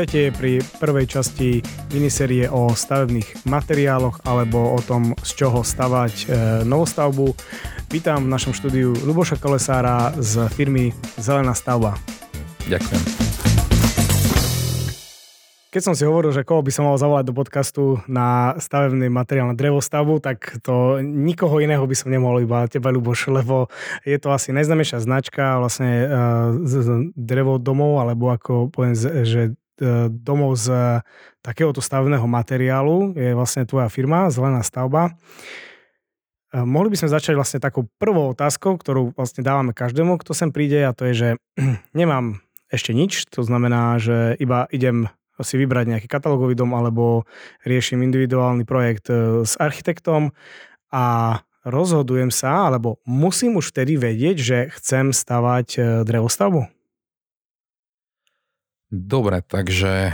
Vítajte pri prvej časti miniserie o stavebných materiáloch alebo o tom, z čoho stavať e, novostavbu. Vítam v našom štúdiu Luboša Kolesára z firmy Zelená stavba. Ďakujem. Keď som si hovoril, že koho by som mal zavolať do podcastu na stavebný materiál na drevostavbu, tak to nikoho iného by som nemohol iba teba, Luboš, lebo je to asi najznamejšia značka vlastne uh, drevo domov, alebo ako poviem, že E, domov z takéhoto stavebného materiálu je vlastne tvoja firma, Zelená stavba. E, mohli by sme začať vlastne takou prvou otázkou, ktorú vlastne dávame každému, kto sem príde a to je, že nemám ešte nič, to znamená, že iba idem si vybrať nejaký katalógový dom alebo riešim individuálny projekt e, s architektom a rozhodujem sa, alebo musím už vtedy vedieť, že chcem stavať drevostavbu? Dobre, takže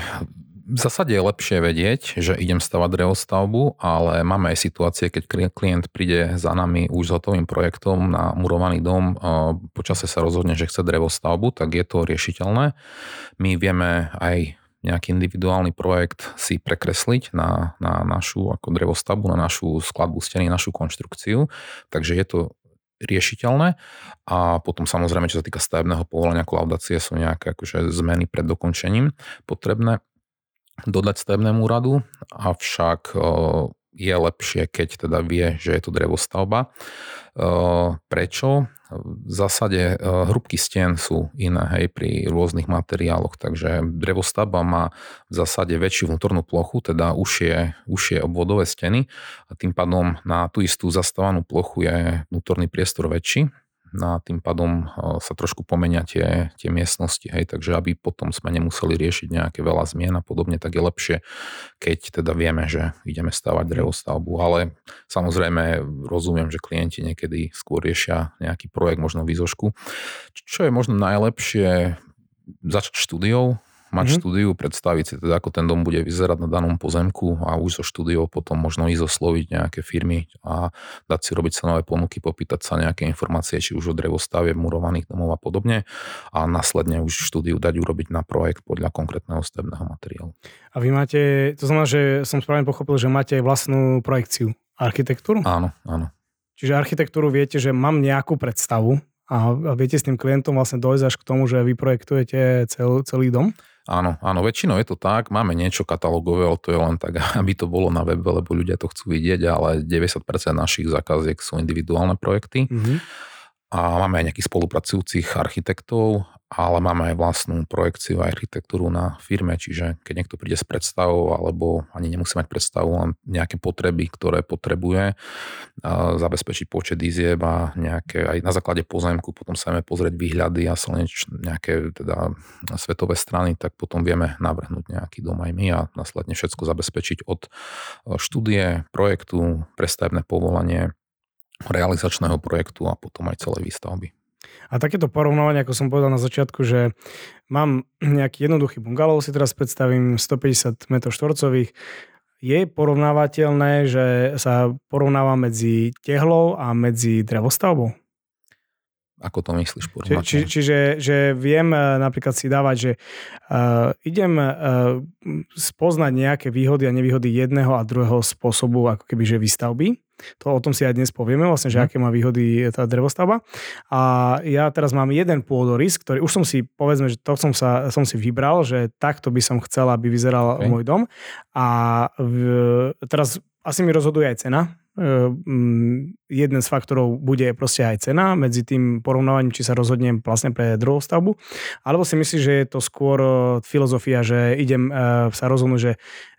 v zásade je lepšie vedieť, že idem stavať drevostavbu, ale máme aj situácie, keď klient príde za nami už s hotovým projektom na murovaný dom, počase sa rozhodne, že chce drevostavbu, tak je to riešiteľné. My vieme aj nejaký individuálny projekt si prekresliť na, na našu ako drevostavbu, na našu skladbu steny, našu konštrukciu. Takže je to riešiteľné. A potom samozrejme, čo sa týka stavebného povolenia, kolaudácie sú nejaké akože zmeny pred dokončením potrebné dodať stavebnému úradu, avšak je lepšie, keď teda vie, že je to drevostavba. Prečo? V zásade e, hrubky stien sú iné hej, pri rôznych materiáloch, takže drevostavba má v zásade väčšiu vnútornú plochu, teda užšie, užšie obvodové steny a tým pádom na tú istú zastávanú plochu je vnútorný priestor väčší, a tým pádom eh, sa trošku pomenia tie, tie miestnosti, hej, takže aby potom sme nemuseli riešiť nejaké veľa zmien a podobne, tak je lepšie, keď teda vieme, že ideme stavať drevostavbu, ale samozrejme rozumiem, že klienti niekedy skôr riešia nejaký projekt, možno výzošku. Čo je možno najlepšie, začať štúdiou, mať mm-hmm. štúdiu, predstaviť si teda, ako ten dom bude vyzerať na danom pozemku a už so štúdiou potom možno ísť osloviť nejaké firmy a dať si robiť cenové ponuky, popýtať sa nejaké informácie, či už o drevostave, murovaných domov a podobne a následne už štúdiu dať urobiť na projekt podľa konkrétneho stavebného materiálu. A vy máte, to znamená, že som správne pochopil, že máte vlastnú projekciu, architektúru? Áno, áno. Čiže architektúru viete, že mám nejakú predstavu a viete s tým klientom vlastne dojsť až k tomu, že vy projektujete cel, celý dom? Áno, áno, väčšinou je to tak, máme niečo katalogové, ale to je len tak, aby to bolo na webe, lebo ľudia to chcú vidieť, ale 90% našich zákaziek sú individuálne projekty. Mm-hmm. A máme aj nejakých spolupracujúcich architektov ale máme aj vlastnú projekciu a architektúru na firme, čiže keď niekto príde s predstavou, alebo ani nemusí mať predstavu, len nejaké potreby, ktoré potrebuje, zabezpečiť počet izieb a nejaké, aj na základe pozemku, potom sa vieme pozrieť výhľady a slneč, nejaké teda svetové strany, tak potom vieme navrhnúť nejaký dom aj my a následne všetko zabezpečiť od e, štúdie, projektu, prestavebné povolanie, realizačného projektu a potom aj celej výstavby. A takéto porovnávanie, ako som povedal na začiatku, že mám nejaký jednoduchý bungalov, si teraz predstavím 150 m štvorcových, je porovnávateľné, že sa porovnáva medzi tehlou a medzi drevostavbou? Ako to myslíš? Či, či, čiže že viem eh, napríklad si dávať, že uh, idem uh, spoznať nejaké výhody a nevýhody jedného a druhého spôsobu ako keby že výstavby to o tom si aj dnes povieme, vlastne, že mm. aké má výhody tá drevostavba. A ja teraz mám jeden pôdorys, ktorý už som si, povedzme, že to som, sa, som si vybral, že takto by som chcel, aby vyzeral okay. môj dom. A v, teraz asi mi rozhoduje aj cena, jeden z faktorov bude proste aj cena medzi tým porovnávaním, či sa rozhodnem vlastne pre druhú stavbu, alebo si myslíš, že je to skôr e, filozofia, že idem e, sa rozhodnúť, že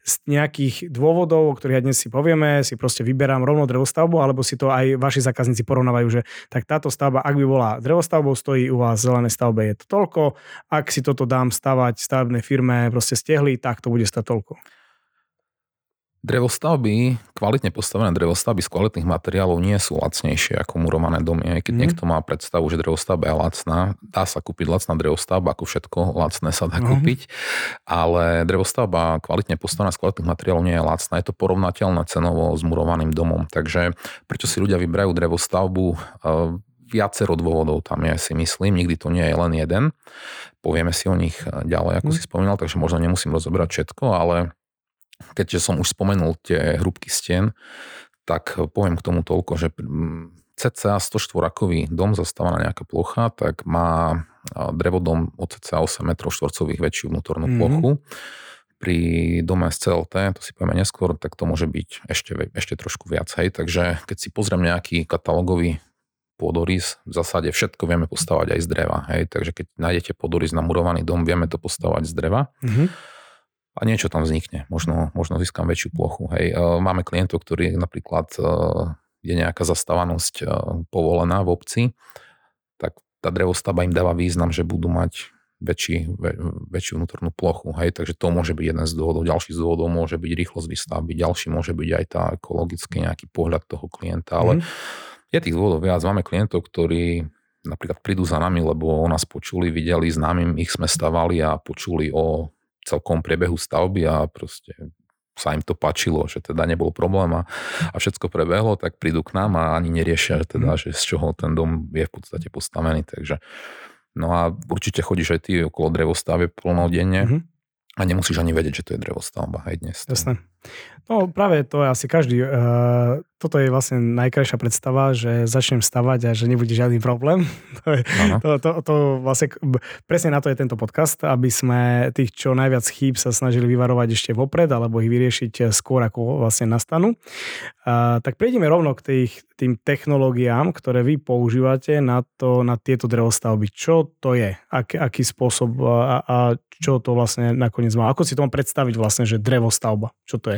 z nejakých dôvodov, o ktorých aj dnes si povieme, si proste vyberám rovno drevostavbu, alebo si to aj vaši zákazníci porovnávajú, že tak táto stavba, ak by bola drevostavbou, stojí u vás v zelenej stavbe je to toľko, ak si toto dám stavať stavebnej firme, proste stehli, tak to bude stať toľko. Drevostavby, kvalitne postavené drevostavby z kvalitných materiálov nie sú lacnejšie ako murované domy. Aj keď mm. niekto má predstavu, že drevostavba je lacná, dá sa kúpiť lacná drevostavba, ako všetko lacné sa dá mm. kúpiť, ale drevostavba kvalitne postavená z kvalitných materiálov nie je lacná. Je to porovnateľné cenovo s murovaným domom. Takže prečo si ľudia vyberajú drevostavbu? viacero dôvodov tam je, si myslím, nikdy to nie je len jeden. Povieme si o nich ďalej, ako mm. si spomínal, takže možno nemusím rozoberať všetko, ale keďže som už spomenul tie hrubky stien, tak poviem k tomu toľko, že cca 100 štvorakový dom zastávaná nejaká plocha, tak má drevodom od cca 8 m štvorcových väčšiu vnútornú mm-hmm. plochu. Pri dome z CLT, to si povieme neskôr, tak to môže byť ešte, ešte trošku viac. Hej. Takže keď si pozriem nejaký katalógový pôdorys, v zásade všetko vieme postavať aj z dreva. Hej. Takže keď nájdete pôdorys na murovaný dom, vieme to postavať z dreva. Mm-hmm. A niečo tam vznikne. Možno, možno získam väčšiu plochu. Hej. E, máme klientov, ktorí napríklad e, je nejaká zastávanosť e, povolená v obci, tak tá drevostava im dáva význam, že budú mať väčší, väčšiu vnútornú plochu. Hej? Takže to môže byť jeden z dôvodov. Ďalší z dôvodov môže byť rýchlosť výstavby, ďalší môže byť aj tá ekologický nejaký pohľad toho klienta. Ale mm. je tých dôvodov viac. Máme klientov, ktorí napríklad prídu za nami, lebo o nás počuli, videli, známym ich sme stavali a počuli o celkom priebehu stavby a proste sa im to páčilo, že teda nebol problém a, a všetko prebehlo, tak prídu k nám a ani neriešia, teda, mhm. že z čoho ten dom je v podstate postavený. Takže, no a určite chodíš aj ty okolo drevostavie plnodenne mm-hmm. a nemusíš ani vedieť, že to je drevostavba aj dnes. Jasné. No práve to je asi každý. Uh, toto je vlastne najkrajšia predstava, že začnem stavať a že nebude žiadny problém. to, je, to, to, to vlastne, presne na to je tento podcast, aby sme tých čo najviac chýb sa snažili vyvarovať ešte vopred, alebo ich vyriešiť skôr, ako vlastne nastanú. Uh, tak prejdeme rovno k tých, tým technológiám, ktoré vy používate na, to, na tieto drevostavby. Čo to je? Ak, aký spôsob a, a čo to vlastne nakoniec má? Ako si to mám predstaviť vlastne, že drevostavba? Čo to je?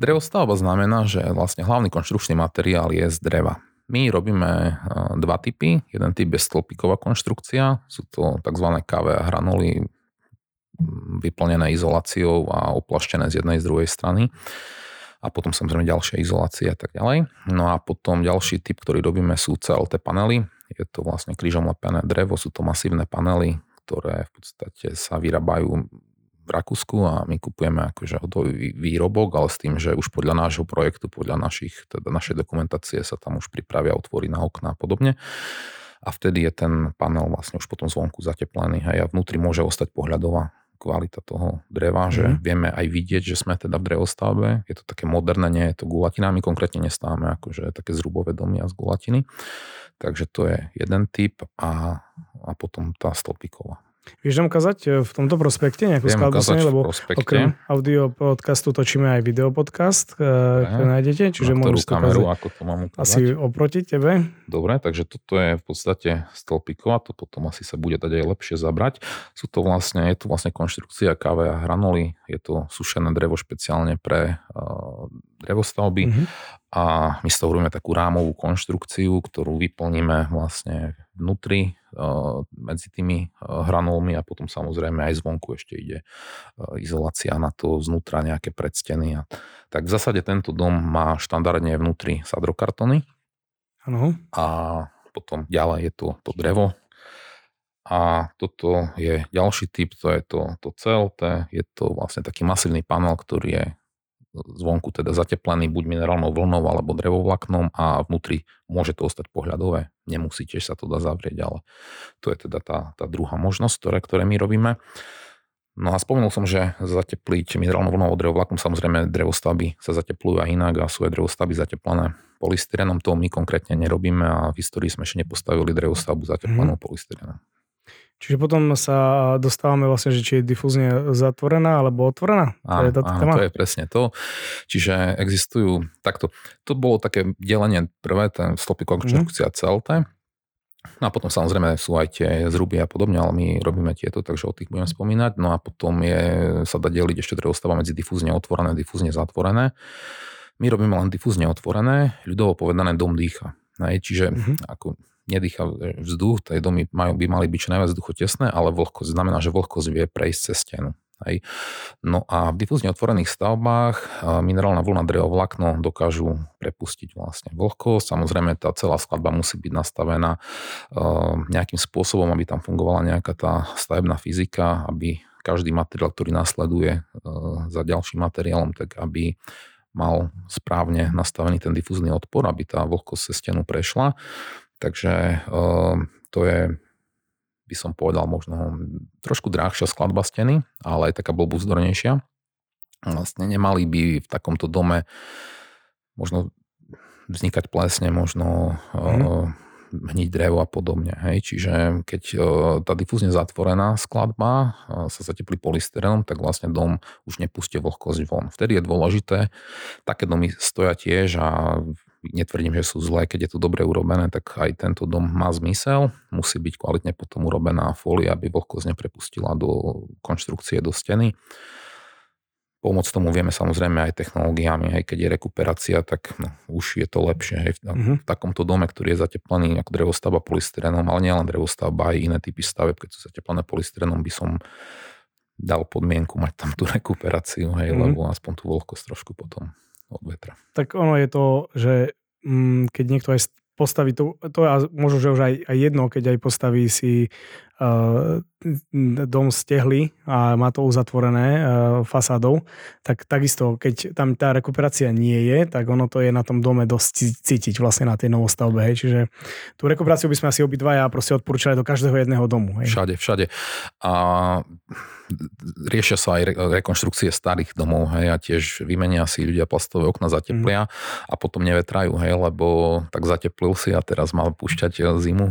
Drevostavba znamená, že vlastne hlavný konštrukčný materiál je z dreva. My robíme e, dva typy. Jeden typ je stĺpiková konštrukcia, sú to tzv. KV hranuly vyplnené izoláciou a oplaštené z jednej z druhej strany. A potom samozrejme ďalšie izolácie a tak ďalej. No a potom ďalší typ, ktorý robíme sú CLT panely. Je to vlastne krížom lepené drevo, sú to masívne panely, ktoré v podstate sa vyrábajú v Rakúsku a my kupujeme akože hotový výrobok, ale s tým, že už podľa nášho projektu, podľa našich, teda našej dokumentácie sa tam už pripravia otvorí na okná a podobne. A vtedy je ten panel vlastne už potom zvonku zateplený hej, a vnútri môže ostať pohľadová kvalita toho dreva, mm-hmm. že mhm. vieme aj vidieť, že sme teda v drevostavbe. Je to také moderné, nie je to gulatina. My konkrétne nestávame akože také zrubové domy a z gulatiny. Takže to je jeden typ a, a potom tá stĺpiková. Vieš nám ukázať e, v tomto prospekte nejakú Viem skladbu lebo okrem audio podcastu točíme aj video podcast, e, ktorý nájdete, čiže môžeš kameru, ako to mám ukázať? Asi oproti tebe. Dobre, takže toto je v podstate stĺpikov a to potom asi sa bude dať aj lepšie zabrať. Sú to vlastne, je to vlastne konštrukcia káve a hranuly, je to sušené drevo špeciálne pre uh, drevostavby mm-hmm. a my z toho robíme takú rámovú konštrukciu, ktorú vyplníme vlastne vnútri medzi tými hranolmi a potom samozrejme aj zvonku ešte ide izolácia na to znútra nejaké predsteny. Tak v zásade tento dom má štandardne vnútri sadrokartony ano. a potom ďalej je to, to drevo, a toto je ďalší typ, to je to, to CLT, je to vlastne taký masívny panel, ktorý je zvonku teda zateplený buď minerálnou vlnou alebo drevovlaknom a vnútri môže to ostať pohľadové. Nemusí tiež sa to dá zavrieť, ale to je teda tá, tá druhá možnosť, ktoré, ktoré my robíme. No a spomenul som, že zatepliť minerálnou vlnou drevovlakom, samozrejme drevostavby sa zateplujú aj inak a sú aj drevostavby zateplené polystyrenom, to my konkrétne nerobíme a v histórii sme ešte nepostavili drevostavbu zateplenú mm. polystyrenom. Čiže potom sa dostávame vlastne, že či je difúzne zatvorená alebo otvorená? Áno, to je, áno, to je presne to. Čiže existujú takto. To bolo také delenie prvé, ten stĺpiková konštrukcia mm. CLT. No a potom samozrejme sú aj tie zruby a podobne, ale my robíme tieto, takže o tých budeme spomínať. No a potom je, sa dá deliť ešte drevostáva medzi difúzne otvorené, difúzne zatvorené. My robíme len difúzne otvorené, ľudovo povedané dom dýcha. Hej, čiže mm-hmm. ako nedýcha vzduch, tie domy majú, by mali byť čo najviac vzduchotesné, ale vlhkosť znamená, že vlhkosť vie prejsť cez stenu. Hej. No a v difúzne otvorených stavbách minerálna vlna drevo vlákno dokážu prepustiť vlastne vlhkosť. Samozrejme tá celá skladba musí byť nastavená nejakým spôsobom, aby tam fungovala nejaká tá stavebná fyzika, aby každý materiál, ktorý nasleduje za ďalším materiálom, tak aby mal správne nastavený ten difúzny odpor, aby tá vlhkosť cez stenu prešla. Takže to je by som povedal možno trošku drahšia skladba steny, ale aj taká blbúzdornejšia. Vlastne nemali by v takomto dome možno vznikať plesne, možno mm. hniť drevo a podobne. Hej. Čiže keď tá difúzne zatvorená skladba sa zateplí polystyrenom, tak vlastne dom už nepustí vlhkosť von. Vtedy je dôležité, také domy stoja tiež a netvrdím, že sú zlé, keď je to dobre urobené, tak aj tento dom má zmysel. Musí byť kvalitne potom urobená fólia, aby vlhkosť neprepustila do konštrukcie, do steny. Pomôcť tomu vieme samozrejme aj technológiami, aj keď je rekuperácia, tak no, už je to lepšie. Hej. V, mm-hmm. v takomto dome, ktorý je zateplený ako drevostavba polystyrenom, ale nielen drevostavba, aj iné typy staveb, keď sú zateplené polystyrenom, by som dal podmienku mať tam tú rekuperáciu, hej, mm-hmm. lebo aspoň tú vlhkosť trošku potom od vetra. Tak ono je to, že mm, keď niekto aj postaví to, to a možno, že už aj, aj jedno, keď aj postaví si dom z tehly a má to uzatvorené uh, fasádou, tak takisto, keď tam tá rekuperácia nie je, tak ono to je na tom dome dosť cítiť vlastne na tej novostavbe. Hej. Čiže tú rekuperáciu by sme asi obidvaja proste odporúčali do každého jedného domu. Hej. Všade, všade. A riešia sa aj rekonštrukcie starých domov, hej, a tiež vymenia si ľudia plastové okna, zateplia mm. a potom nevetrajú, hej, lebo tak zateplil si a teraz mal púšťať e, zimu.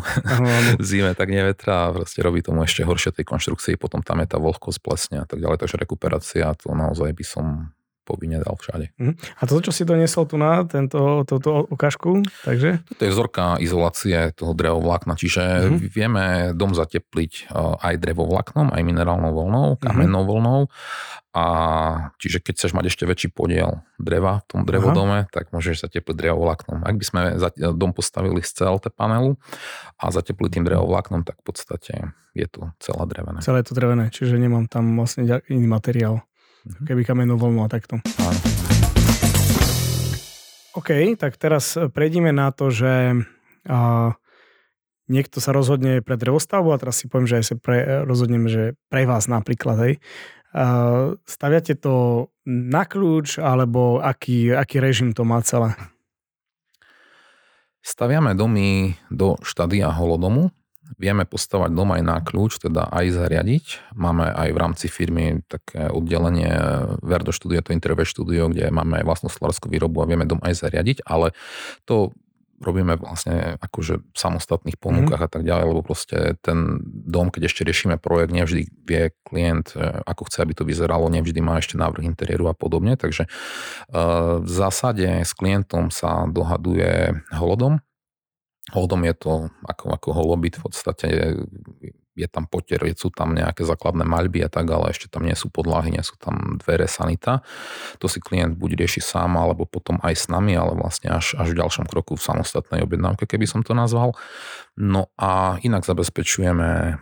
v zime tak nevetrá a proste robí tomu ešte horšie tej konštrukcii, potom tam je tá vlhkosť plesne a tak ďalej, takže rekuperácia to naozaj by som povinne dal všade. Uh-huh. A toto, čo si doniesol tu na tento, túto ukážku, takže? Toto je vzorka izolácie toho drevovlákna, čiže uh-huh. vieme dom zatepliť e, aj drevovláknom, aj minerálnou voľnou, mhm. kamennou uh-huh. voľnou. A čiže keď chceš mať ešte väčší podiel dreva v tom drevodome, uh-huh. tak môžeš zatepliť drevovláknom. Ak by sme dom postavili z CLT panelu a zateplili tým drevovláknom, tak v podstate je to celé drevené. Celé to drevené, čiže nemám tam vlastne iný materiál. Mm-hmm. Keby kamennú voľnú a takto. Áno. OK, tak teraz prejdime na to, že a, niekto sa rozhodne pre drevostavbu a teraz si poviem, že aj sa pre, rozhodnem, že pre vás napríklad, hej. A, staviate to na kľúč alebo aký, aký režim to má celé? Staviame domy do štádia holodomu, Vieme postavať dom aj na kľúč, teda aj zariadiť. Máme aj v rámci firmy také oddelenie Verdo Studio, to Interview Studio, kde máme aj vlastnú solárskú výrobu a vieme dom aj zariadiť, ale to robíme vlastne akože v samostatných ponúkach mm. a tak ďalej, lebo proste ten dom, keď ešte riešime projekt, nevždy vie klient, e, ako chce, aby to vyzeralo, nevždy má ešte návrh interiéru a podobne, takže e, v zásade s klientom sa dohaduje holodom, Holdom je to ako, ako holobit, v podstate je, tam potier, sú tam nejaké základné maľby a tak, ale ešte tam nie sú podlahy, nie sú tam dvere, sanita. To si klient buď rieši sám, alebo potom aj s nami, ale vlastne až, až v ďalšom kroku v samostatnej objednávke, keby som to nazval. No a inak zabezpečujeme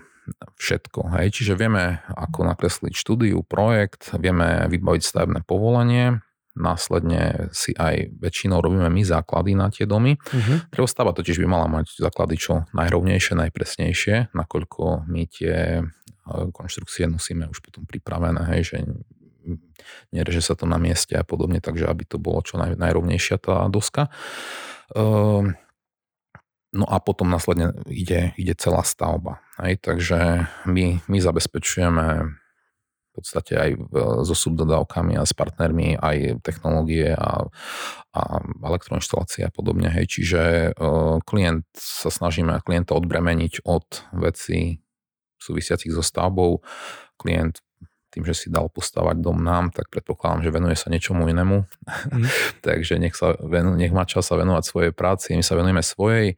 všetko. Hej. Čiže vieme, ako nakresliť štúdiu, projekt, vieme vybaviť stavebné povolenie, následne si aj väčšinou robíme my základy na tie domy. Uh-huh. Prevostava totiž by mala mať základy čo najrovnejšie, najpresnejšie, nakoľko my tie e, konštrukcie nosíme už potom pripravené, hej, že nereže sa to na mieste a podobne, takže aby to bolo čo naj, najrovnejšia tá doska. Um, No a potom následne ide, ide celá stavba. Hej, takže my, my zabezpečujeme podstate aj so subdodávkami a s partnermi aj technológie a, a elektroinštalácie a podobne. Hej. Čiže uh, klient sa snažíme klienta odbremeniť od vecí súvisiacich so stavbou. Klient tým, že si dal postavať dom nám, tak predpokladám, že venuje sa niečomu inému. Mm. Takže nech, sa venu, nech má čas sa venovať svojej práci, my sa venujeme svojej.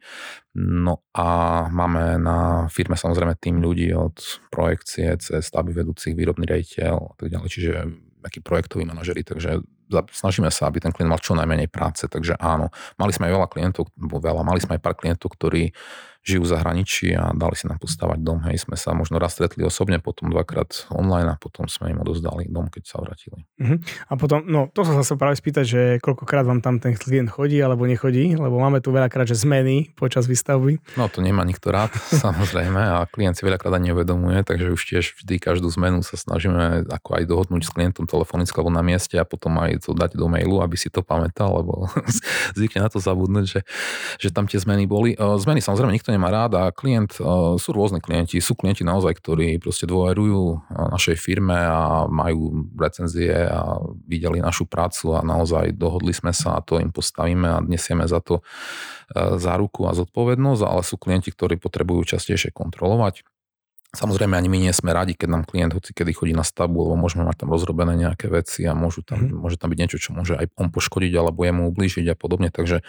No a máme na firme samozrejme tým ľudí od projekcie cez stavby vedúcich, výrobný rejiteľ a tak ďalej, čiže akí projektoví manažeri, takže snažíme sa, aby ten klient mal čo najmenej práce, takže áno. Mali sme aj veľa klientov, veľa, mali sme aj pár klientov, ktorí žijú v zahraničí a dali si nám postavať dom. Hej, sme sa možno raz stretli osobne, potom dvakrát online a potom sme im odozdali dom, keď sa vrátili. Uh-huh. A potom, no to sa sa práve spýtať, že koľkokrát vám tam ten klient chodí alebo nechodí, lebo máme tu veľakrát, že zmeny počas výstavby. No to nemá nikto rád, samozrejme, a klient si veľakrát ani neuvedomuje, takže už tiež vždy každú zmenu sa snažíme ako aj dohodnúť s klientom telefonicky alebo na mieste a potom aj chcel dať do mailu, aby si to pamätal, lebo zvykne na to zabudnúť, že, že tam tie zmeny boli. Zmeny samozrejme nikto nemá rád a klient, sú rôzne klienti, sú klienti naozaj, ktorí proste dôverujú našej firme a majú recenzie a videli našu prácu a naozaj dohodli sme sa a to im postavíme a nesieme za to záruku a zodpovednosť, ale sú klienti, ktorí potrebujú častejšie kontrolovať Samozrejme ani my nie sme radi, keď nám klient hoci kedy chodí na stavbu, lebo môžeme mať tam rozrobené nejaké veci a môžu tam, mm. môže tam byť niečo, čo môže aj on poškodiť alebo jemu ublížiť a podobne. Takže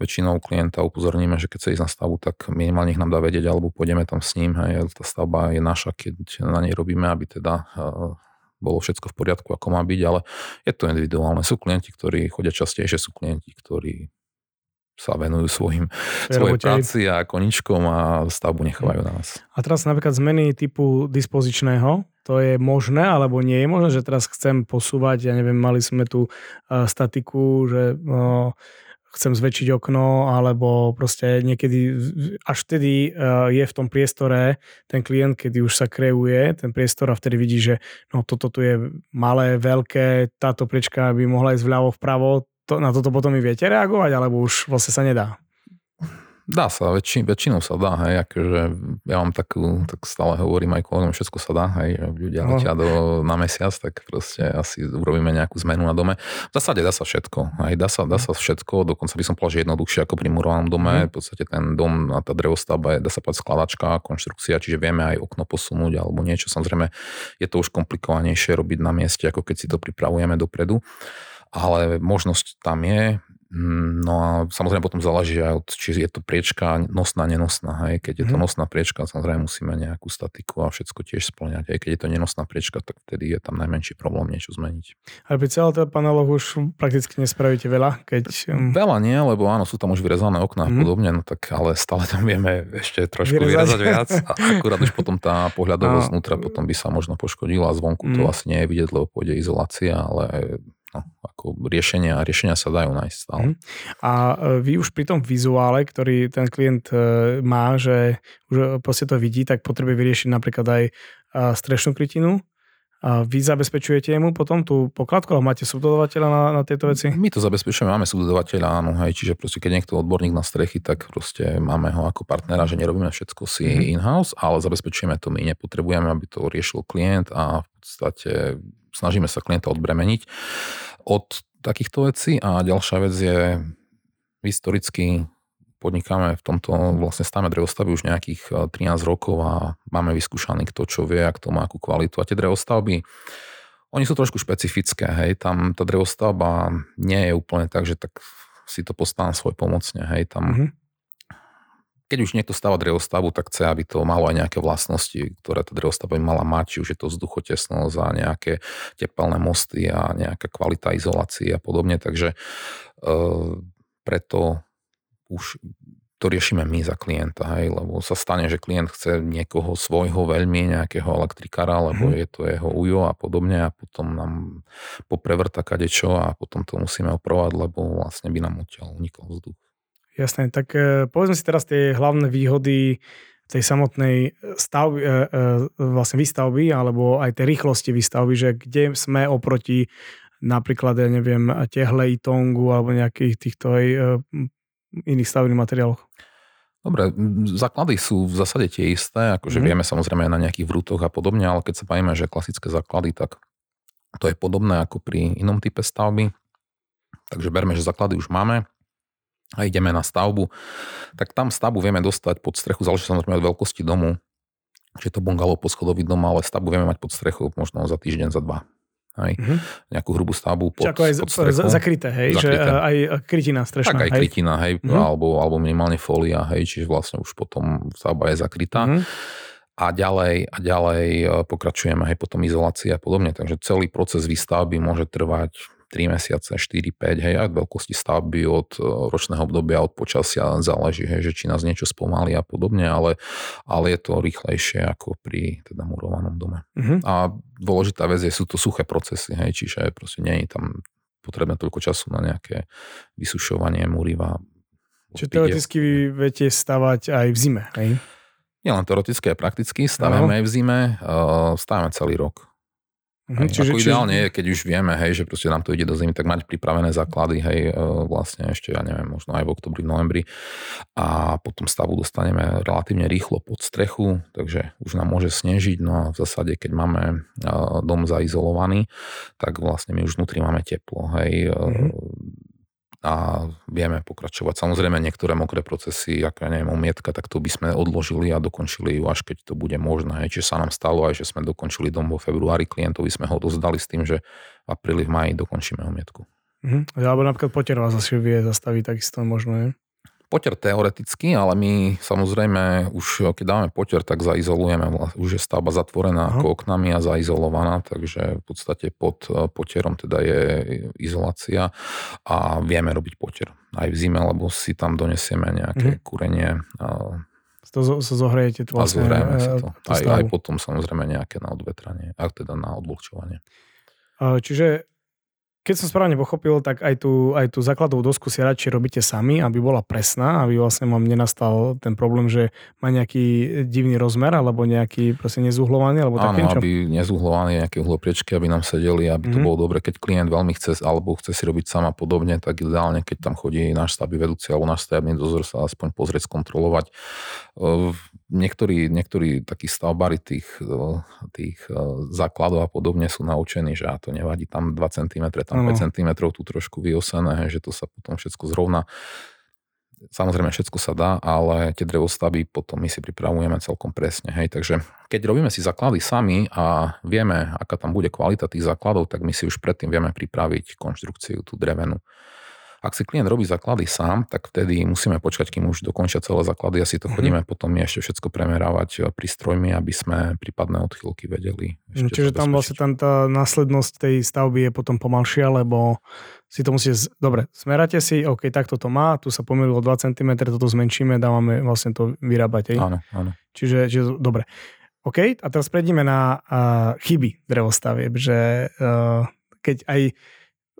väčšinou klienta upozorníme, že keď sa ísť na stavbu, tak minimálne nech nám dá vedieť alebo pôjdeme tam s ním. Hej, tá stavba je naša, keď na nej robíme, aby teda uh, bolo všetko v poriadku, ako má byť, ale je to individuálne. Sú klienti, ktorí chodia častejšie, sú klienti, ktorí sa venujú svojim, svojej práci a koničkom a stavbu nechávajú na nás. A teraz napríklad zmeny typu dispozičného, to je možné alebo nie je možné, že teraz chcem posúvať, ja neviem, mali sme tu uh, statiku, že uh, chcem zväčšiť okno, alebo proste niekedy, až vtedy uh, je v tom priestore ten klient, kedy už sa kreuje ten priestor a vtedy vidí, že no toto tu je malé, veľké, táto priečka by mohla ísť vľavo, vpravo, to, na toto potom i viete reagovať, alebo už vlastne sa nedá? Dá sa, väčši, väčšinou sa dá, hej, akože ja mám takú, tak stále hovorím aj kolegom, všetko sa dá, hej, ľudia no. letia do, na mesiac, tak proste asi urobíme nejakú zmenu na dome. V zásade dá sa všetko, hej, dá sa, dá sa všetko, dokonca by som povedal, že jednoduchšie ako pri murovanom dome, mm. v podstate ten dom a tá drevostavba je, dá sa povedať, skladačka, konštrukcia, čiže vieme aj okno posunúť alebo niečo, samozrejme je to už komplikovanejšie robiť na mieste, ako keď si to pripravujeme dopredu ale možnosť tam je. No a samozrejme potom záleží aj od, či je to priečka nosná, nenosná. Hej. Keď je to mm. nosná priečka, samozrejme musíme nejakú statiku a všetko tiež splňať. Aj keď je to nenosná priečka, tak vtedy je tam najmenší problém niečo zmeniť. Ale pri celom teda paneloch už prakticky nespravíte veľa? Keď... Um, veľa nie, lebo áno, sú tam už vyrezané okná a mm. podobne, no tak ale stále tam vieme ešte trošku vyrezať, vyrezať viac. A akurát už potom tá pohľadovosť znútra potom by sa možno poškodila, zvonku mm. to asi nie je vidieť, lebo pôjde izolácia, ale no, ako riešenia, riešenia sa dajú nájsť stále. Mhm. A e, vy už pri tom vizuále, ktorý ten klient e, má, že už proste to vidí, tak potrebuje vyriešiť napríklad aj e, strešnú krytinu, a vy zabezpečujete mu potom tú pokladku, alebo máte subdodovateľa na, na tieto veci? My to zabezpečujeme, máme subdodovateľa, áno, hej, čiže proste keď niekto odborník na strechy, tak proste máme ho ako partnera, že nerobíme všetko si mm-hmm. in-house, ale zabezpečujeme to my, nepotrebujeme, aby to riešil klient a v podstate snažíme sa klienta odbremeniť od takýchto vecí a ďalšia vec je historicky podnikáme v tomto, vlastne stáme drevostavby už nejakých 13 eh, rokov a máme vyskúšaný kto čo vie, ak to má akú kvalitu. A tie drevostavby, oni sú trošku špecifické, hej, tam tá drevostavba nie je úplne tak, že tak si to postavám svoj pomocne, hej, tam mm-hmm. Keď už niekto stáva drevostavbu, tak chce, aby to malo aj nejaké vlastnosti, ktoré tá drevostavba by mala mať, či už je to vzduchotesnosť a nejaké tepelné mosty a nejaká kvalita izolácie a podobne, takže e, preto už to riešime my za klienta, hej, lebo sa stane, že klient chce niekoho svojho veľmi, nejakého elektrikára, lebo mm. je to jeho ujo a podobne a potom nám poprevrta kadečo a potom to musíme opravať, lebo vlastne by nám odtiaľ unikol vzduch. Jasné, tak e, povedzme si teraz tie hlavné výhody tej samotnej stavby, e, e, vlastne výstavby alebo aj tej rýchlosti výstavby, že kde sme oproti napríklad, ja neviem, tehle tongu alebo nejakých týchto aj iných stavebných materiáloch? Dobre, základy sú v zásade tie isté, akože mm. vieme samozrejme na nejakých vrútoch a podobne, ale keď sa bavíme, že klasické základy, tak to je podobné ako pri inom type stavby. Takže berme, že základy už máme a ideme na stavbu, tak tam stavbu vieme dostať pod strechu, záleží samozrejme od veľkosti domu, či je to bungalow poschodový dom, ale stavbu vieme mať pod strechu možno za týždeň, za dva hej, mm-hmm. nejakú hrubú stavbu pod, ako aj pod strechu. zakryté, hej, zakryté. že aj krytina strešná. Tak aj hej. krytina, hej, mm-hmm. alebo, alebo minimálne fólia, hej, čiže vlastne už potom stavba je zakrytá. Mm-hmm. A ďalej, a ďalej e, pokračujeme, hej, potom izolácia a podobne. Takže celý proces výstavby môže trvať 3 mesiace, 4, 5, hej, aj veľkosti stavby od e, ročného obdobia, od počasia záleží, hej, že či nás niečo spomalí a podobne, ale, ale je to rýchlejšie ako pri teda murovanom dome. Uh-huh. A dôležitá vec je, sú to suché procesy, hej, čiže proste nie je tam potrebné toľko času na nejaké vysušovanie múriva. Čiže teoreticky vy viete stavať aj v zime, hej? len teoreticky, aj prakticky. Stavíme aj v zime, uh, stavíme celý rok. Mhm, hej, čiže, ako ideálne čiže... je, keď už vieme, hej, že proste nám to ide do zimy, tak mať pripravené základy, hej, e, vlastne ešte, ja neviem, možno aj v oktobri, v novembri. A potom stavu dostaneme relatívne rýchlo pod strechu, takže už nám môže snežiť, no a v zásade, keď máme e, dom zaizolovaný, tak vlastne my už vnútri máme teplo, hej, mm-hmm a vieme pokračovať. Samozrejme niektoré mokré procesy, ako ja neviem, umietka, tak to by sme odložili a dokončili ju až keď to bude možné. Čiže sa nám stalo aj, že sme dokončili dom vo februári, klientovi sme ho dozdali s tým, že v apríli, v maji dokončíme umietku. Mhm. Alebo napríklad potier vás asi vie zastaviť takisto možno, nie? Poter teoreticky, ale my samozrejme už keď dáme poter, tak zaizolujeme. Už je stavba zatvorená Aha. ako oknami a zaizolovaná, takže v podstate pod eh, potierom teda je izolácia a vieme robiť poter aj v zime, lebo si tam donesieme nejaké mhm. kúrenie. To zohrejete to vlastne. A zohrejeme si to. Eh, aj, aj potom samozrejme nejaké na odvetranie, ak teda na odvlhčovanie. Čiže keď som správne pochopil, tak aj tú, aj tú základovú dosku si radšej robíte sami, aby bola presná, aby vlastne vám nenastal ten problém, že má nejaký divný rozmer, alebo nejaký proste nezuhlovaný, alebo Áno, aby nezuhlovaný nejaké uhlopriečky, aby nám sedeli, aby mm-hmm. to mhm. bolo dobre, keď klient veľmi chce, alebo chce si robiť sama podobne, tak ideálne, keď tam chodí náš stavby vedúci alebo náš stavebný dozor sa aspoň pozrieť, skontrolovať niektorí, niektorí takí stavbári tých, tých základov a podobne sú naučení, že a to nevadí tam 2 cm, tam 5 cm, tu trošku vyosené, že to sa potom všetko zrovna. Samozrejme, všetko sa dá, ale tie drevostavy potom my si pripravujeme celkom presne. Hej. Takže keď robíme si základy sami a vieme, aká tam bude kvalita tých základov, tak my si už predtým vieme pripraviť konštrukciu, tú drevenú. Ak si klient robí základy sám, tak vtedy musíme počkať, kým už dokončia celé základy a si to mm-hmm. chodíme potom ešte všetko premerávať e, prístrojmi, aby sme prípadné odchylky vedeli. Ešte no, čiže tam vlastne tam tá následnosť tej stavby je potom pomalšia, lebo si to musíte, dobre, smeráte si, OK, takto to má, tu sa pomýlilo 2 cm, toto zmenšíme, dávame vlastne to vyrábať. Hej? Áno, áno. Čiže, čiže dobre. OK, a teraz prejdeme na uh, chyby drevostavieb, že uh, keď aj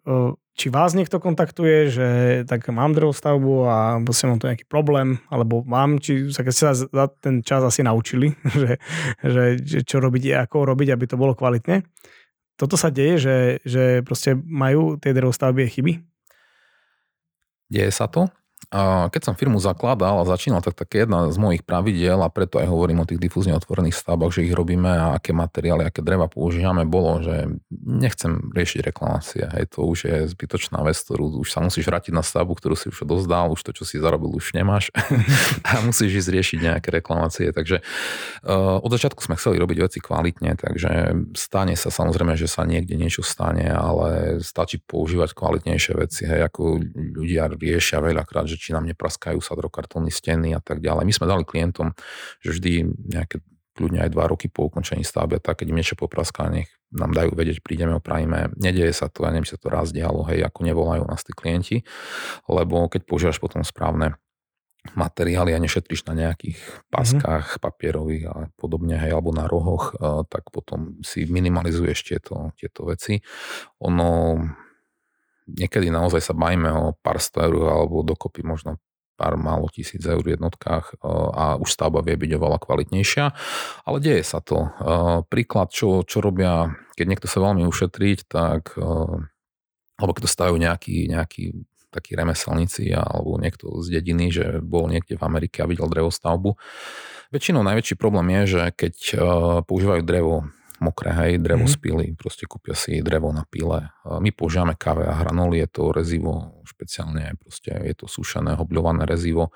uh, či vás niekto kontaktuje, že tak mám drevostavbu a vlastne mám tu nejaký problém, alebo mám, či keď ste sa za ten čas asi naučili, že, že, že čo robiť, ako robiť, aby to bolo kvalitne. Toto sa deje, že, že proste majú tie drevostavby chyby? Deje sa to. Keď som firmu zakladal a začínal, tak také jedna z mojich pravidiel, a preto aj hovorím o tých difúzne otvorených stavbách, že ich robíme a aké materiály, aké dreva používame, bolo, že nechcem riešiť reklamácie. Hej, to už je zbytočná vec, ktorú už sa musíš vrátiť na stavbu, ktorú si už odozdal, už to, čo si zarobil, už nemáš a musíš ísť riešiť nejaké reklamácie. Takže uh, od začiatku sme chceli robiť veci kvalitne, takže stane sa samozrejme, že sa niekde niečo stane, ale stačí používať kvalitnejšie veci. Hej, ako ľudia riešia veľakrát, že či nám nepraskajú sadrokartóny steny a tak ďalej. My sme dali klientom, že vždy nejaké kľudne aj dva roky po ukončení stavby, tak keď im niečo popraská, nech nám dajú vedieť, prídeme, opravíme. Nedieje sa to, ja neviem, sa to raz dialo, hej, ako nevolajú nás tí klienti, lebo keď používaš potom správne materiály a nešetríš na nejakých mhm. paskách mm-hmm. papierových a podobne, hej, alebo na rohoch, eh, tak potom si minimalizuješ tieto, tieto veci. Ono niekedy naozaj sa bajíme o pár sto eur alebo dokopy možno pár málo tisíc eur v jednotkách e, a už stavba vie byť oveľa kvalitnejšia, ale deje sa to. E, príklad, čo, čo robia, keď niekto sa veľmi ušetriť, tak e, alebo keď to stajú nejaký, nejaký takí remeselníci alebo niekto z dediny, že bol niekde v Amerike a videl drevostavbu. Väčšinou najväčší problém je, že keď používajú drevo mokré, hej, drevo mm-hmm. spíli, proste kúpia si drevo na pile. My používame káve a hranoli, je to rezivo, špeciálne proste je to sušené, hobľované rezivo,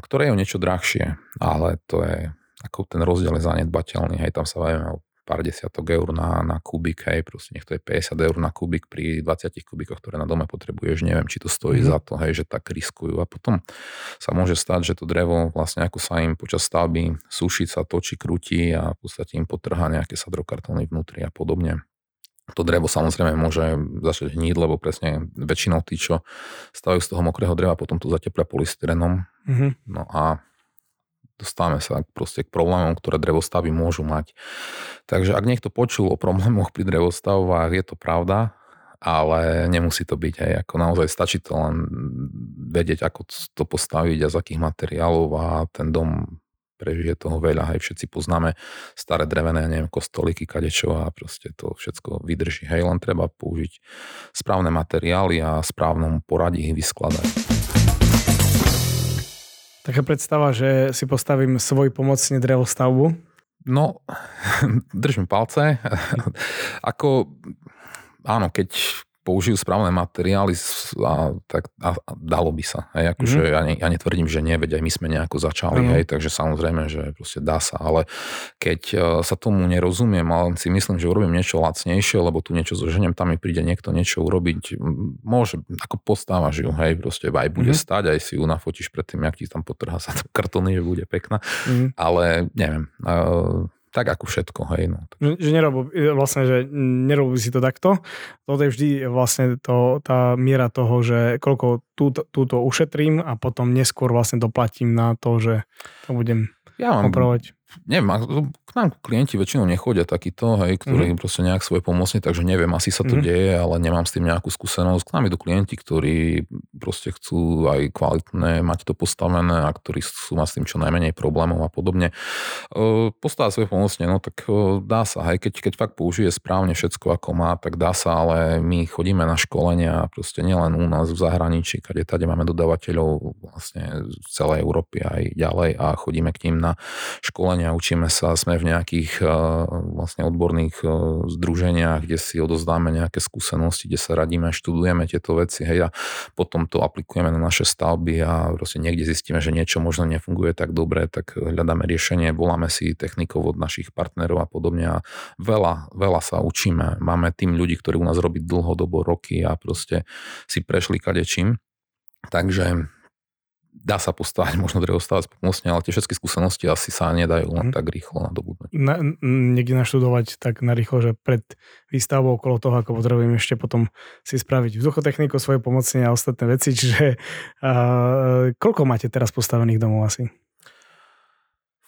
ktoré je o niečo drahšie, ale to je, ako ten rozdiel je zanedbateľný, hej, tam sa bavíme o pár desiatok eur na, na kubik, hej, proste nech to je 50 eur na kubik pri 20 kubikoch, ktoré na dome potrebuješ, neviem, či to stojí mm-hmm. za to, hej, že tak riskujú. A potom sa môže stať, že to drevo vlastne ako sa im počas stavby suší sa, točí, krúti a v podstate im potrhá nejaké sadrokartóny vnútri a podobne. To drevo samozrejme môže začať hníť, lebo presne väčšinou tí, čo stavajú z toho mokrého dreva, potom to zateplia polystyrenom. Mm-hmm. No a dostávame sa proste k problémom, ktoré drevostavy môžu mať. Takže ak niekto počul o problémoch pri drevostavách, je to pravda, ale nemusí to byť. aj Ako naozaj stačí to len vedieť, ako to postaviť a z akých materiálov a ten dom prežije toho veľa, hej, všetci poznáme staré drevené, neviem, kostolíky, kadečo a proste to všetko vydrží, hej, len treba použiť správne materiály a správnom poradí ich vyskladať. Taká predstava, že si postavím svoj pomocne drevostavbu? No, držím palce. Ako, áno, keď použijú správne materiály a, tak a, a dalo by sa. Hej, akože mm-hmm. ja, ne, ja netvrdím, že nie, veď aj my sme nejako začali, mm-hmm. hej, takže samozrejme, že proste dá sa, ale keď uh, sa tomu nerozumiem, ale si myslím, že urobím niečo lacnejšie, lebo tu niečo zoženiem, tam mi príde niekto niečo urobiť, môže, ako postávaš ju, hej, proste aj bude mm-hmm. stať, aj si ju nafotíš predtým, jak ti tam potrhá sa kartony, že bude pekná, mm-hmm. ale neviem, uh, tak ako všetko, hej. No. Že, že nerob, vlastne, že nerobí si to takto. Toto je vždy vlastne to, tá miera toho, že koľko túto, túto ušetrím a potom neskôr vlastne doplatím na to, že to budem ja mám, opravovať neviem, k nám klienti väčšinou nechodia takíto, hej, ktorí mm. proste nejak svoje pomocne, takže neviem, asi sa to mm. deje, ale nemám s tým nejakú skúsenosť. K nám idú klienti, ktorí proste chcú aj kvalitné mať to postavené a ktorí sú mať s tým čo najmenej problémov a podobne. E, postavať svoje pomocne, no tak e, dá sa, hej, keď, keď fakt použije správne všetko ako má, tak dá sa, ale my chodíme na školenia proste nielen u nás v zahraničí, kde tady máme dodávateľov vlastne z celej Európy aj ďalej a chodíme k ním na školenia vzdelávania, učíme sa, sme v nejakých eh, vlastne odborných eh, združeniach, kde si odozdáme nejaké skúsenosti, kde sa radíme, študujeme tieto veci, hej, a potom to aplikujeme na naše stavby a proste niekde zistíme, že niečo možno nefunguje tak dobre, tak hľadáme riešenie, voláme si technikov od našich partnerov a podobne a veľa, veľa sa učíme. Máme tým ľudí, ktorí u nás robí dlhodobo roky a proste si prešli kadečím. Takže dá sa postavať možno drevostavec pomocne, ale tie všetky skúsenosti asi sa nedajú len mhm. tak rýchlo nadobudnúť. Na, niekde naštudovať tak narýchlo, že pred výstavbou okolo toho, ako potrebujem ešte potom si spraviť vzduchotechniku, svoje pomocne a ostatné veci, čiže uh, koľko máte teraz postavených domov asi?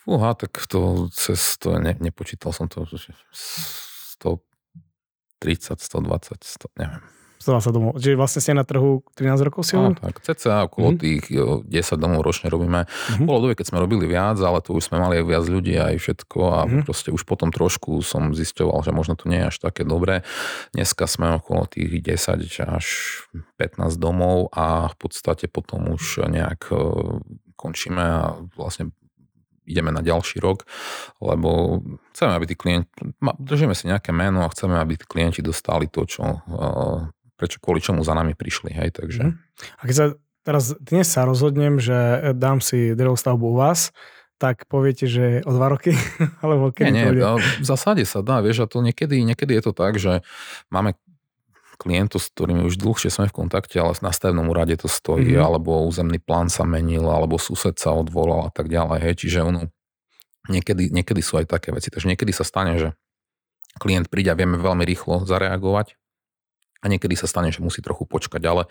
Fúha, tak to cez to ne, nepočítal som to, 130, 120, 100, neviem. 120 domov. Čiže vlastne ste na trhu 13 rokov si no, tak cca okolo mm-hmm. tých 10 domov ročne robíme. Mm-hmm. Bolo dobe, keď sme robili viac, ale tu už sme mali aj viac ľudí aj všetko a mm-hmm. proste už potom trošku som zisťoval, že možno to nie je až také dobré. Dneska sme okolo tých 10 až 15 domov a v podstate potom už nejak e, končíme a vlastne ideme na ďalší rok, lebo chceme, aby tí klienti, držíme si nejaké meno a chceme, aby tí klienti dostali to, čo e, prečo kvôli čomu za nami prišli. Hej, takže. Mm. A keď sa teraz dnes sa rozhodnem, že dám si drevostavbu u vás, tak poviete, že o dva roky? Alebo keď nie, nie, v zásade sa dá, vieš, a to niekedy, niekedy je to tak, že máme klientov, s ktorými už dlhšie sme v kontakte, ale na stavebnom úrade to stojí, mm-hmm. alebo územný plán sa menil, alebo sused sa odvolal a tak ďalej. Hej. Čiže ono, niekedy, niekedy sú aj také veci. Takže niekedy sa stane, že klient príde a vieme veľmi rýchlo zareagovať a niekedy sa stane, že musí trochu počkať, ale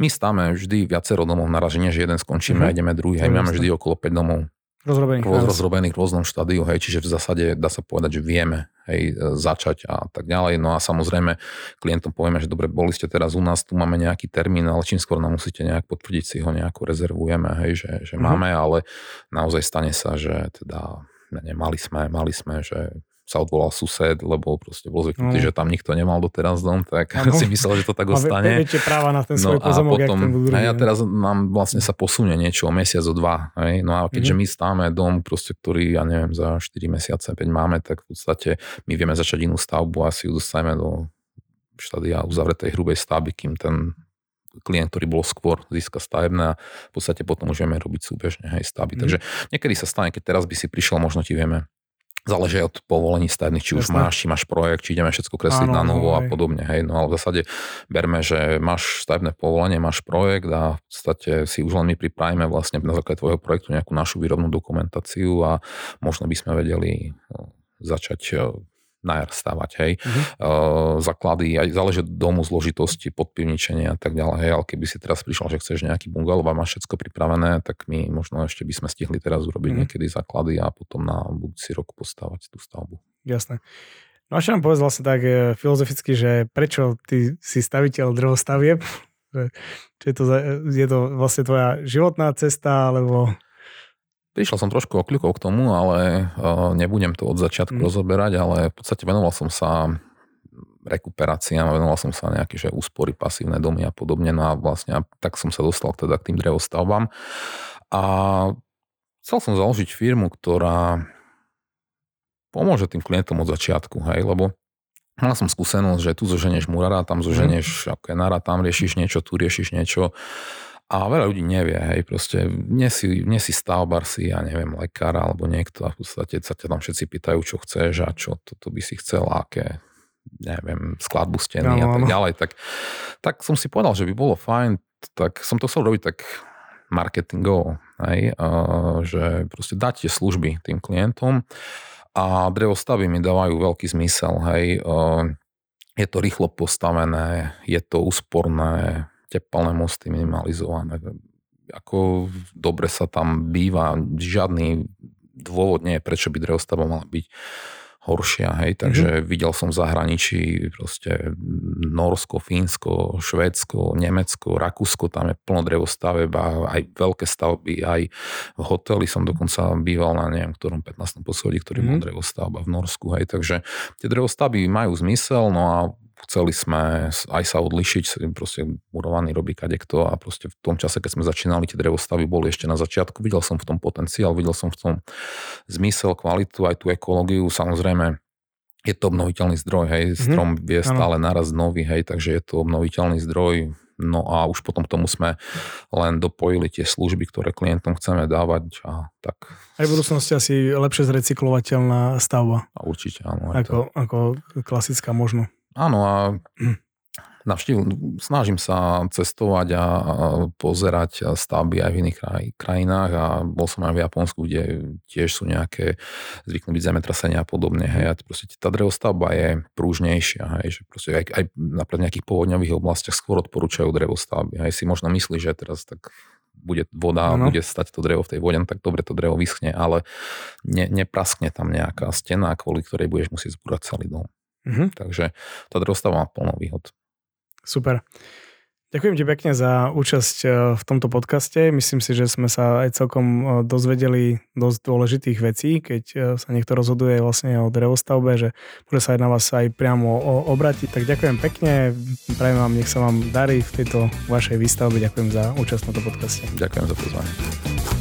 my stáme vždy viacero domov naraz, že jeden skončíme mm-hmm. a ideme druhý, hej, máme vždy okolo 5 domov rozrobených, roz, rozrobených v rôznom štádiu, hej, čiže v zásade dá sa povedať, že vieme hej, začať a tak ďalej. No a samozrejme klientom povieme, že dobre, boli ste teraz u nás, tu máme nejaký termín, ale čím skôr nám musíte nejak potvrdiť, si ho nejako rezervujeme, hej, že, že mm-hmm. máme, ale naozaj stane sa, že teda ne, mali sme, mali sme, že sa odvolal sused, lebo proste bol zvyknutý, no. že tam nikto nemal doteraz dom, tak ano. si myslel, že to tak ostane. Máte práva na ten svoj no pozemok, a potom, a ja teraz nám vlastne sa posunie niečo o mesiac, o dva. Hej? No a keďže mm-hmm. my stáme dom, proste, ktorý, ja neviem, za 4 mesiace, 5 máme, tak v podstate my vieme začať inú stavbu a si ju dostaneme do štádia uzavretej hrubej stavby, kým ten klient, ktorý bol skôr, získa stavebné a v podstate potom už vieme robiť súbežne aj stavby. Mm. Takže niekedy sa stane, keď teraz by si prišiel, možno ti vieme Záleží od povolení stavebných, či už Jasne. máš, či máš projekt, či ideme všetko kresliť Áno, na novo a podobne. Hej. No ale v zásade berme, že máš stavebné povolenie, máš projekt a v podstate si už len my pripravíme vlastne na základe tvojho projektu nejakú našu výrobnú dokumentáciu a možno by sme vedeli no, začať na jar stavať, hej. Uh-huh. Uh, základy, aj záleží od domu, zložitosti, podpivničenia a tak ďalej, hej, ale keby si teraz prišiel, že chceš nejaký bungalov a máš všetko pripravené, tak my možno ešte by sme stihli teraz urobiť uh-huh. niekedy základy a potom na budúci rok postavať tú stavbu. Jasné. No a čo nám povedz vlastne tak e, filozoficky, že prečo ty si staviteľ drevostavieb? Či je to, je to vlastne tvoja životná cesta, alebo... prišiel som trošku okľukov k tomu, ale uh, nebudem to od začiatku mm. rozoberať, ale v podstate venoval som sa rekuperáciám, venoval som sa nejaké že úspory, pasívne domy a podobne, no a vlastne tak som sa dostal teda k tým drevostavbám. A chcel som založiť firmu, ktorá pomôže tým klientom od začiatku, hej, lebo Mal som skúsenosť, že tu zoženieš murára, tam zoženieš mm. kenara, tam riešiš niečo, tu riešiš niečo. A veľa ľudí nevie, hej, proste nie si, nie si stavbar, si, ja neviem, lekár alebo niekto a v podstate sa ťa tam všetci pýtajú, čo chceš a čo toto by si chcel, aké neviem, skladbu steny no, a tak ďalej, tak, tak som si povedal, že by bolo fajn, tak som to chcel robiť tak marketingovo, hej, že proste dať tie služby tým klientom a drevostavy mi dávajú veľký zmysel, hej, je to rýchlo postavené, je to úsporné, tepelné mosty minimalizované, ako dobre sa tam býva, žiadny dôvod nie je, prečo by drevostava mala byť horšia, hej, takže mm-hmm. videl som v zahraničí proste Norsko, Fínsko, Švédsko, Nemecko, Rakúsko, tam je plno drevostaveb a aj veľké stavby, aj v hoteli som dokonca býval na neviem ktorom 15. poschodí, ktorý mm-hmm. mhm. drevostavba v Norsku, hej, takže tie drevostavby majú zmysel, no a chceli sme aj sa odlišiť, proste murovaný robí kadekto a proste v tom čase, keď sme začínali, tie drevostavy boli ešte na začiatku, videl som v tom potenciál, videl som v tom zmysel, kvalitu, aj tú ekológiu, samozrejme je to obnoviteľný zdroj, hej, mhm. strom mm-hmm. vie stále naraz nový, hej, takže je to obnoviteľný zdroj, no a už potom k tomu sme len dopojili tie služby, ktoré klientom chceme dávať a tak. Aj v budúcnosti asi lepšie zrecyklovateľná stavba. A určite áno. Ako, ako klasická možno. Áno a navštív, snažím sa cestovať a pozerať stavby aj v iných kraj, krajinách a bol som aj v Japonsku, kde tiež sú nejaké zvyknú byť zemetrasenia a podobne. Hej, a proste tá drevostavba je prúžnejšia, hej, že proste aj, aj napríklad v nejakých povodňových oblastiach skôr odporúčajú drevostavby. Hej, si možno myslí, že teraz tak bude voda, ano. bude stať to drevo v tej vode, no tak dobre to drevo vyschne, ale ne, nepraskne tam nejaká stena, kvôli ktorej budeš musieť zbúrať celý dom. Mm-hmm. Takže tá dostava má plno výhod. Super. Ďakujem ti pekne za účasť e, v tomto podcaste. Myslím si, že sme sa aj celkom e, dozvedeli dosť dôležitých vecí, keď e, sa niekto rozhoduje vlastne o drevostavbe, že môže sa aj na vás aj priamo obrátiť. Tak ďakujem pekne, prajem vám, nech sa vám darí v tejto vašej výstavbe. Ďakujem za účasť na tomto podcaste. Ďakujem za pozvanie.